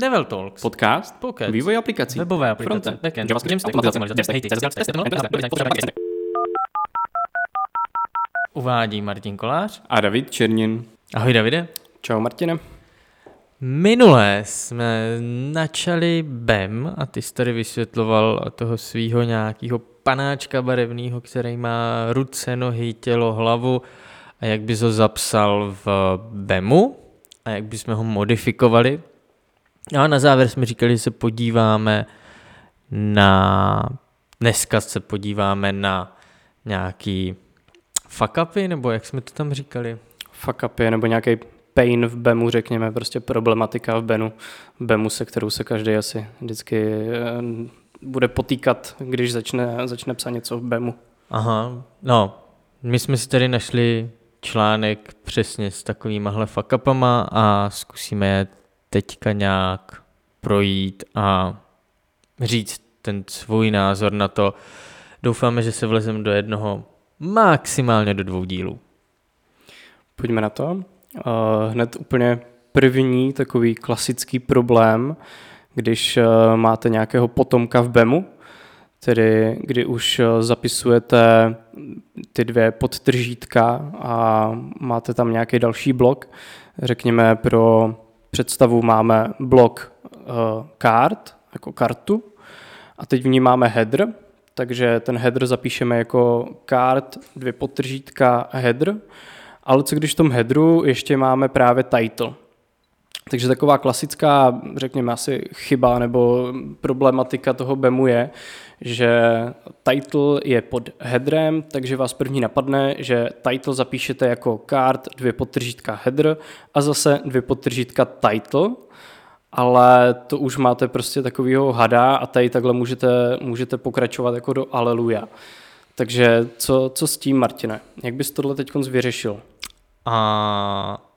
Devel Talks. Podcast, Pocket. vývoj aplikací, Webové aplikace, backend, JavaScript, testy, Uvádí Martin Kolář. a David Černin. Ahoj Davide. Čau Martine. Minule jsme načali BEM a ty jsi tady vysvětloval toho svého nějakého panáčka barevného, který má ruce, nohy, tělo, hlavu a jak bys ho zapsal v BEMu a jak bychom ho modifikovali. A na závěr jsme říkali, že se podíváme na... Dneska se podíváme na nějaký fuck upy, nebo jak jsme to tam říkali? Fuck up je nebo nějaký pain v BEMu, řekněme, prostě problematika v BEMu, BEMu se kterou se každý asi vždycky eh, bude potýkat, když začne, začne psat něco v BEMu. Aha, no, my jsme si tady našli článek přesně s takovýmahle fuck a zkusíme je teďka nějak projít a říct ten svůj názor na to. Doufáme, že se vlezem do jednoho, maximálně do dvou dílů. Pojďme na to. Uh, hned úplně první takový klasický problém, když uh, máte nějakého potomka v BEMu, tedy kdy už uh, zapisujete ty dvě podtržítka a máte tam nějaký další blok. Řekněme pro představu máme blok uh, kart, jako kartu, a teď v ní máme header, takže ten header zapíšeme jako card, dvě podtržítka header, ale co když v tom headeru ještě máme právě title. Takže taková klasická, řekněme asi chyba nebo problematika toho BEMu je, že title je pod headerem, takže vás první napadne, že title zapíšete jako card, dvě podtržítka header a zase dvě podtržítka title, ale to už máte prostě takovýho hada a tady takhle můžete, můžete pokračovat jako do aleluja. Takže co, co s tím, Martine? Jak bys tohle teď vyřešil? A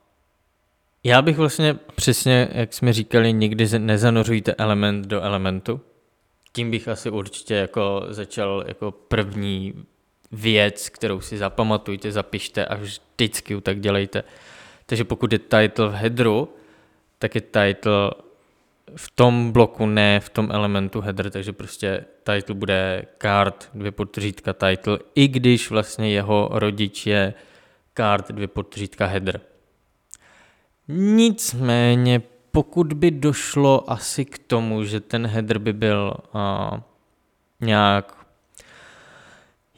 já bych vlastně přesně, jak jsme říkali, nikdy nezanořujte element do elementu. Tím bych asi určitě jako začal jako první věc, kterou si zapamatujte, zapište a vždycky tak dělejte. Takže pokud je title v headeru, tak je title v tom bloku, ne v tom elementu header, takže prostě title bude card, dvě podtržítka title, i když vlastně jeho rodič je card, dvě podtržítka header. Nicméně, pokud by došlo asi k tomu, že ten header by byl uh, nějak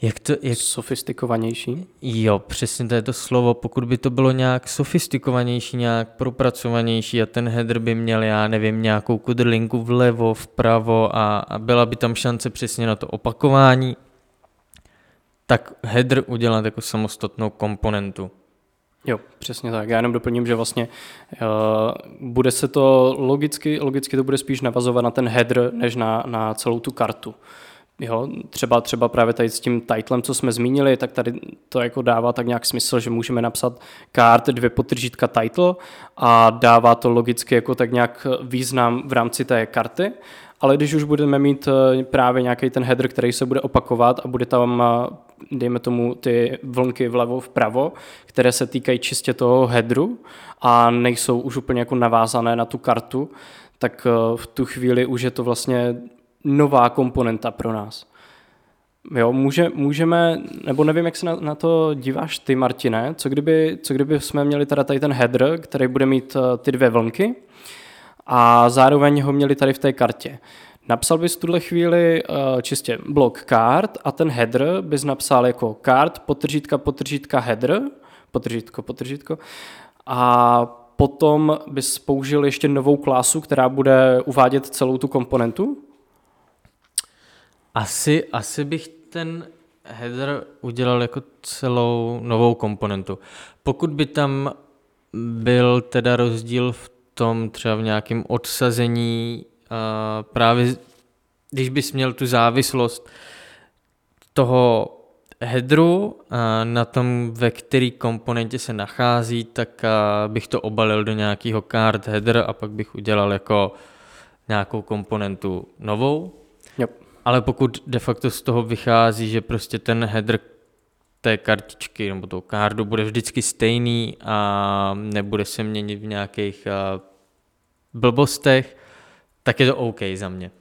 jak to, jak... Sofistikovanější? Jo, přesně to je to slovo. Pokud by to bylo nějak sofistikovanější, nějak propracovanější a ten header by měl, já nevím, nějakou kudrlinku vlevo, vpravo a, a byla by tam šance přesně na to opakování, tak header udělat jako samostatnou komponentu. Jo, přesně tak. Já jenom doplním, že vlastně uh, bude se to logicky, logicky to bude spíš navazovat na ten header, než na, na celou tu kartu. Jo, třeba, třeba právě tady s tím titlem, co jsme zmínili, tak tady to jako dává tak nějak smysl, že můžeme napsat kart dvě potržítka title a dává to logicky jako tak nějak význam v rámci té karty, ale když už budeme mít eh, právě nějaký ten header, který se bude opakovat a bude tam, eh, dejme tomu, ty vlnky vlevo, vpravo, které se týkají čistě toho headeru a nejsou už úplně jako navázané na tu kartu, tak eh, v tu chvíli už je to vlastně nová komponenta pro nás. Jo, může, můžeme, nebo nevím, jak se na, na to díváš ty, Martine, co kdyby, co kdyby jsme měli teda tady ten header, který bude mít uh, ty dvě vlnky a zároveň ho měli tady v té kartě. Napsal bys v tuhle chvíli uh, čistě blok kart a ten header bys napsal jako kart, potržítka, potržítka, header, potržítko, potržítko a potom bys použil ještě novou klásu, která bude uvádět celou tu komponentu? Asi, asi bych ten header udělal jako celou novou komponentu. Pokud by tam byl teda rozdíl v tom třeba v nějakém odsazení, právě když bys měl tu závislost toho headeru na tom, ve který komponentě se nachází, tak bych to obalil do nějakého card header a pak bych udělal jako nějakou komponentu novou. Yep. Ale pokud de facto z toho vychází, že prostě ten header té kartičky nebo toho kardu bude vždycky stejný a nebude se měnit v nějakých blbostech, tak je to OK za mě.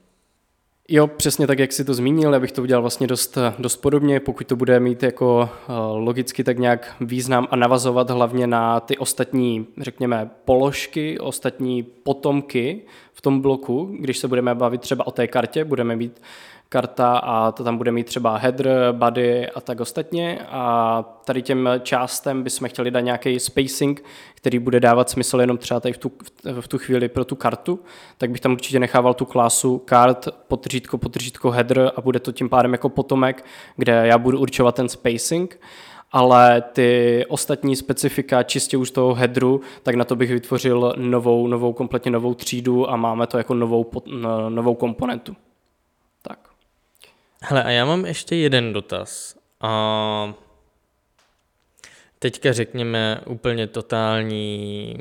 Jo, přesně tak, jak si to zmínil, já bych to udělal vlastně dost, dost podobně, pokud to bude mít jako uh, logicky tak nějak význam a navazovat hlavně na ty ostatní, řekněme, položky, ostatní potomky v tom bloku, když se budeme bavit třeba o té kartě, budeme mít karta a to tam bude mít třeba header, body a tak ostatně. A tady těm částem bychom chtěli dát nějaký spacing, který bude dávat smysl jenom třeba tady v tu, v tu chvíli pro tu kartu, tak bych tam určitě nechával tu klásu kart, potržítko, potržítko header a bude to tím pádem jako potomek, kde já budu určovat ten spacing. Ale ty ostatní specifika čistě už toho headru, tak na to bych vytvořil novou, novou kompletně novou třídu a máme to jako novou, novou komponentu. Hele, a já mám ještě jeden dotaz. A teďka řekněme úplně totální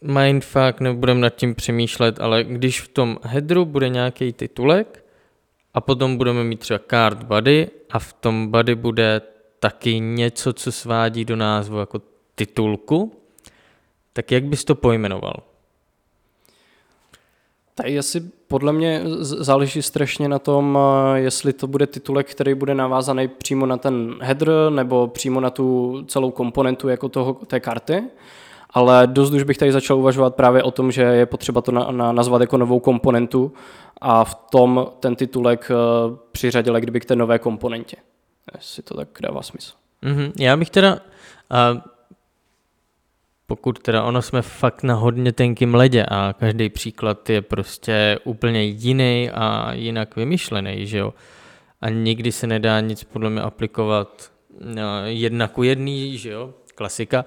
mindfuck, nebudem nad tím přemýšlet, ale když v tom headru bude nějaký titulek a potom budeme mít třeba card body a v tom body bude taky něco, co svádí do názvu jako titulku, tak jak bys to pojmenoval? Asi podle mě záleží strašně na tom, eh, jestli to bude titulek, který bude navázaný přímo na ten header nebo přímo na tu celou komponentu jako toho, té karty. Ale dost už bych tady začal uvažovat právě o tom, že je potřeba to na, na, nazvat jako novou komponentu a v tom ten titulek uh, přiřadil kdyby k té nové komponentě. Jestli to tak dává smysl. Mm-hmm. Já bych teda, uh, pokud teda ono jsme fakt na hodně tenkým ledě a každý příklad je prostě úplně jiný a jinak vymyšlený, že jo. A nikdy se nedá nic podle mě aplikovat no, jedna ku jedný, že jo, klasika.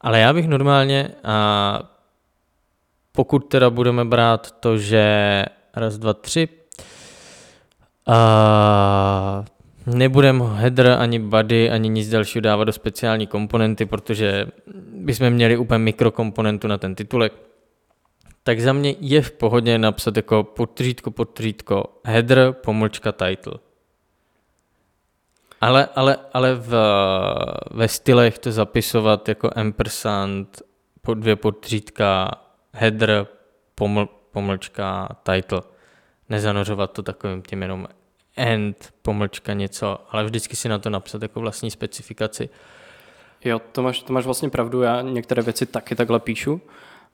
Ale já bych normálně, a pokud teda budeme brát to, že raz, dva, tři, a Nebudeme header, ani body, ani nic dalšího dávat do speciální komponenty, protože bychom měli úplně mikrokomponentu na ten titulek. Tak za mě je v pohodě napsat jako podtřítko, podtřítko, header, pomlčka, title. Ale, ale, ale v, ve stylech to zapisovat jako ampersand, po dvě podtřítka, header, poml, pomlčka, title. Nezanořovat to takovým tím jenom end, pomlčka něco, ale vždycky si na to napsat jako vlastní specifikaci. Jo, to máš, to máš vlastně pravdu, já některé věci taky takhle píšu,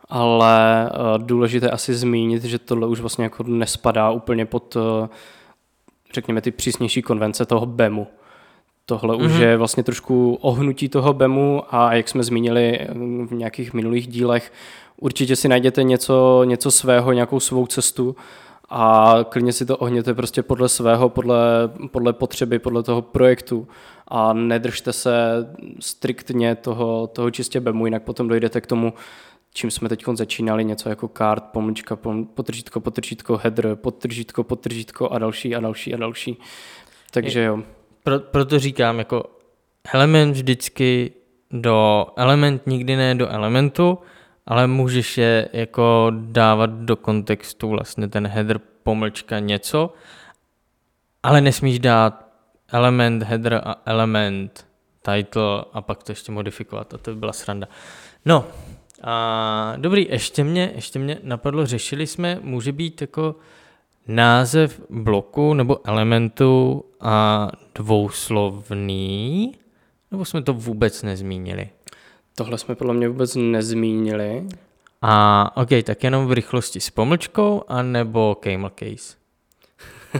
ale uh, důležité asi zmínit, že tohle už vlastně jako nespadá úplně pod, uh, řekněme, ty přísnější konvence toho BEMu. Tohle mm-hmm. už mhm. je vlastně trošku ohnutí toho BEMu a jak jsme zmínili eh, v nějakých minulých dílech, určitě si najděte něco, něco svého, nějakou svou cestu a klidně si to ohněte prostě podle svého, podle, podle potřeby, podle toho projektu a nedržte se striktně toho, toho čistě BEMu, jinak potom dojdete k tomu, čím jsme teď začínali, něco jako kart, pomlčka, potržítko, potržítko, header, potržítko, potržítko a další a další a další. Takže jo. Pro, proto říkám, jako element vždycky do element, nikdy ne do elementu, ale můžeš je jako dávat do kontextu vlastně ten header pomlčka něco, ale nesmíš dát element header a element title a pak to ještě modifikovat a to by byla sranda. No, a dobrý, ještě mě, ještě mě napadlo, řešili jsme, může být jako název bloku nebo elementu a dvouslovný, nebo jsme to vůbec nezmínili? Tohle jsme podle mě vůbec nezmínili. A OK, tak jenom v rychlosti s pomlčkou, anebo camel case?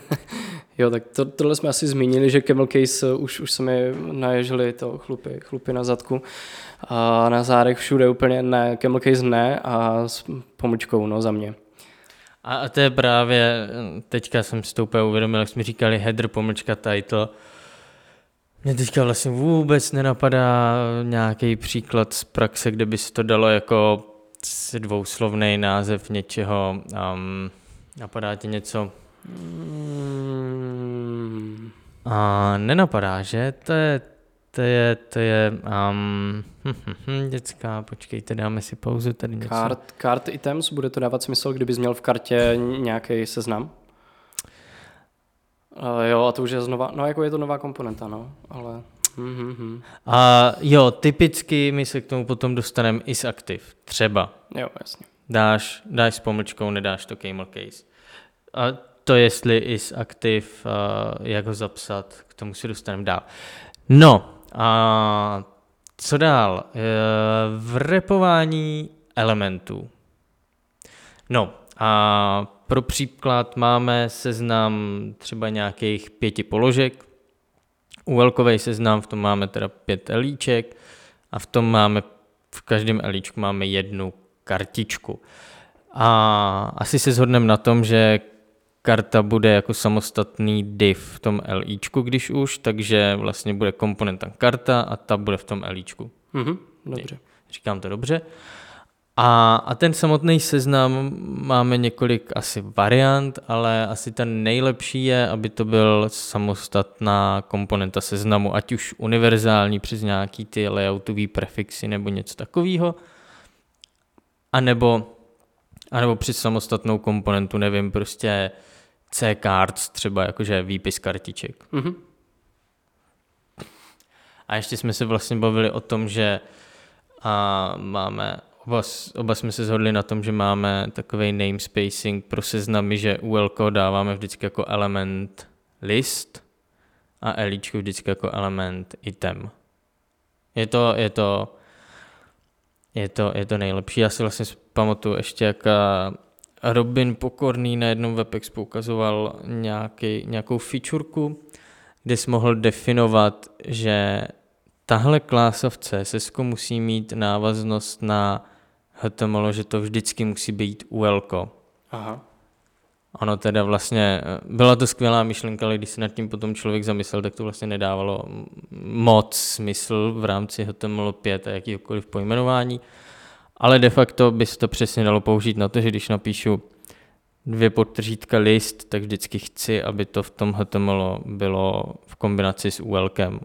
jo, tak to, tohle jsme asi zmínili, že camel case už, už se mi naježili to chlupy, chlupy na zadku. A na zádech všude úplně ne, camel case ne a s pomlčkou, no za mě. A to je právě, teďka jsem si to úplně uvědomil, jak jsme říkali header, pomlčka, title, mě teďka vlastně vůbec nenapadá nějaký příklad z praxe, kde by se to dalo jako dvouslovný název něčeho. Um, napadá ti něco? Mm. A nenapadá, že? To je, to je, to je, um, hm, hm, hm, dětská, počkejte, dáme si pauzu tady něco. Card, card items, bude to dávat smysl, kdyby měl v kartě nějaký seznam? Uh, jo, a to už je znova, no jako je to nová komponenta, no, ale... Mm-hmm. A jo, typicky my se k tomu potom dostaneme i z aktiv, třeba. Jo, jasně. dáš, dáš s pomlčkou, nedáš to camel case. A to jestli is aktiv, jak ho zapsat, k tomu si dostaneme dál. No, a co dál? E, v repování elementů. No, a pro příklad máme seznam třeba nějakých pěti položek, UL seznam, v tom máme teda pět elíček a v tom máme, v každém elíčku máme jednu kartičku. A asi se shodneme na tom, že karta bude jako samostatný div v tom LIčku, když už, takže vlastně bude komponenta karta a ta bude v tom LIčku. Mhm, dobře. Říkám to dobře. A, a ten samotný seznam máme několik asi variant, ale asi ten nejlepší je, aby to byl samostatná komponenta seznamu, ať už univerzální přes nějaký ty layoutové prefixy nebo něco takového, anebo, anebo přes samostatnou komponentu, nevím, prostě C-cards, třeba jakože výpis kartiček. Mm-hmm. A ještě jsme se vlastně bavili o tom, že a máme Oba, oba jsme se shodli na tom, že máme takový namespacing pro seznamy, že UL dáváme vždycky jako element list a Ličku vždycky jako element item. Je to, je to, je to, je to nejlepší. Já si vlastně pamatuju ještě, jak Robin Pokorný na jednom WebExpo ukazoval nějaký, nějakou featureku, kde jsi mohl definovat, že tahle klása v CSS musí mít návaznost na HTML, že to vždycky musí být UL. Aha. Ono teda vlastně, byla to skvělá myšlenka, ale když se nad tím potom člověk zamyslel, tak to vlastně nedávalo moc smysl v rámci HTML5 a jakýkoliv pojmenování. Ale de facto by se to přesně dalo použít na to, že když napíšu dvě podtržítka list, tak vždycky chci, aby to v tom HTML bylo v kombinaci s ULkem,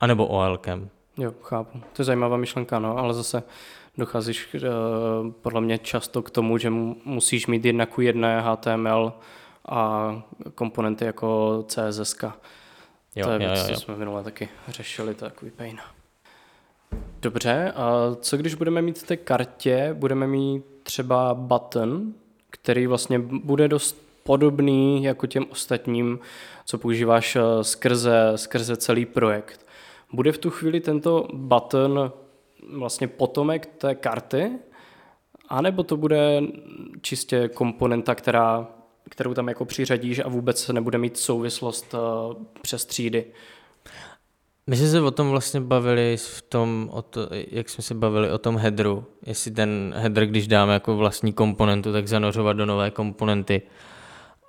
anebo OLkem. Jo, chápu. To je zajímavá myšlenka, no, ale zase docházíš uh, podle mě často k tomu, že musíš mít jedna ku jedné HTML a komponenty jako CSS. Jo, to je věc, co jsme minule taky řešili, to je takový pain. Dobře, a co když budeme mít v té kartě, budeme mít třeba button, který vlastně bude dost podobný jako těm ostatním, co používáš eh, skrze, skrze celý projekt. Bude v tu chvíli tento button vlastně potomek té karty, anebo to bude čistě komponenta, která, kterou tam jako přiřadíš a vůbec se nebude mít souvislost uh, přes třídy. My jsme se o tom vlastně bavili v tom, o to, jak jsme se bavili o tom headru, jestli ten header, když dáme jako vlastní komponentu, tak zanořovat do nové komponenty.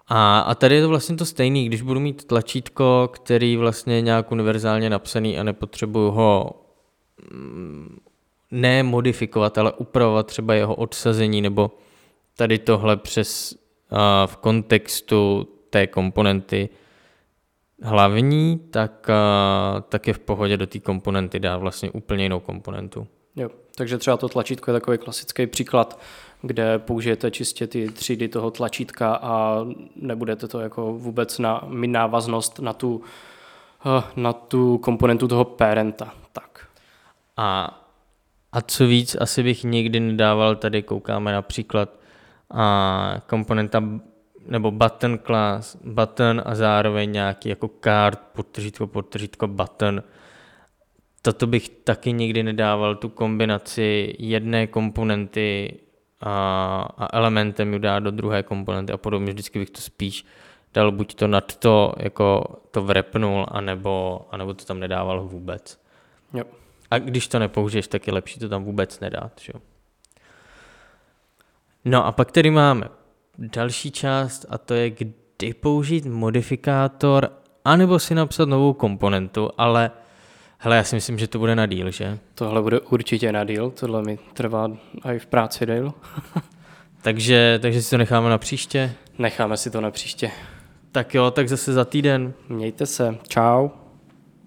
A, a tady je to vlastně to stejný, když budu mít tlačítko, který vlastně je nějak univerzálně napsaný a nepotřebuju ho ne modifikovat, ale upravovat třeba jeho odsazení nebo tady tohle přes uh, v kontextu té komponenty hlavní, tak, uh, tak je v pohodě do té komponenty dát vlastně úplně jinou komponentu. Jo, takže třeba to tlačítko je takový klasický příklad, kde použijete čistě ty třídy toho tlačítka a nebudete to jako vůbec na, mít návaznost na tu, na tu komponentu toho parenta. A a co víc, asi bych nikdy nedával, tady koukáme například a komponenta nebo button class, button a zároveň nějaký jako card, podtržítko, podtržítko, button. Toto bych taky nikdy nedával, tu kombinaci jedné komponenty a, a elementem ju dát do druhé komponenty a podobně. Vždycky bych to spíš dal buď to nad to, jako to vrepnul, anebo, anebo to tam nedával vůbec. Jo. A když to nepoužiješ, tak je lepší to tam vůbec nedát. Že? No a pak tady máme další část a to je, kdy použít modifikátor anebo si napsat novou komponentu, ale hele, já si myslím, že to bude na díl, že? Tohle bude určitě na díl, tohle mi trvá i v práci díl. takže, takže si to necháme na příště? Necháme si to na příště. Tak jo, tak zase za týden. Mějte se, čau.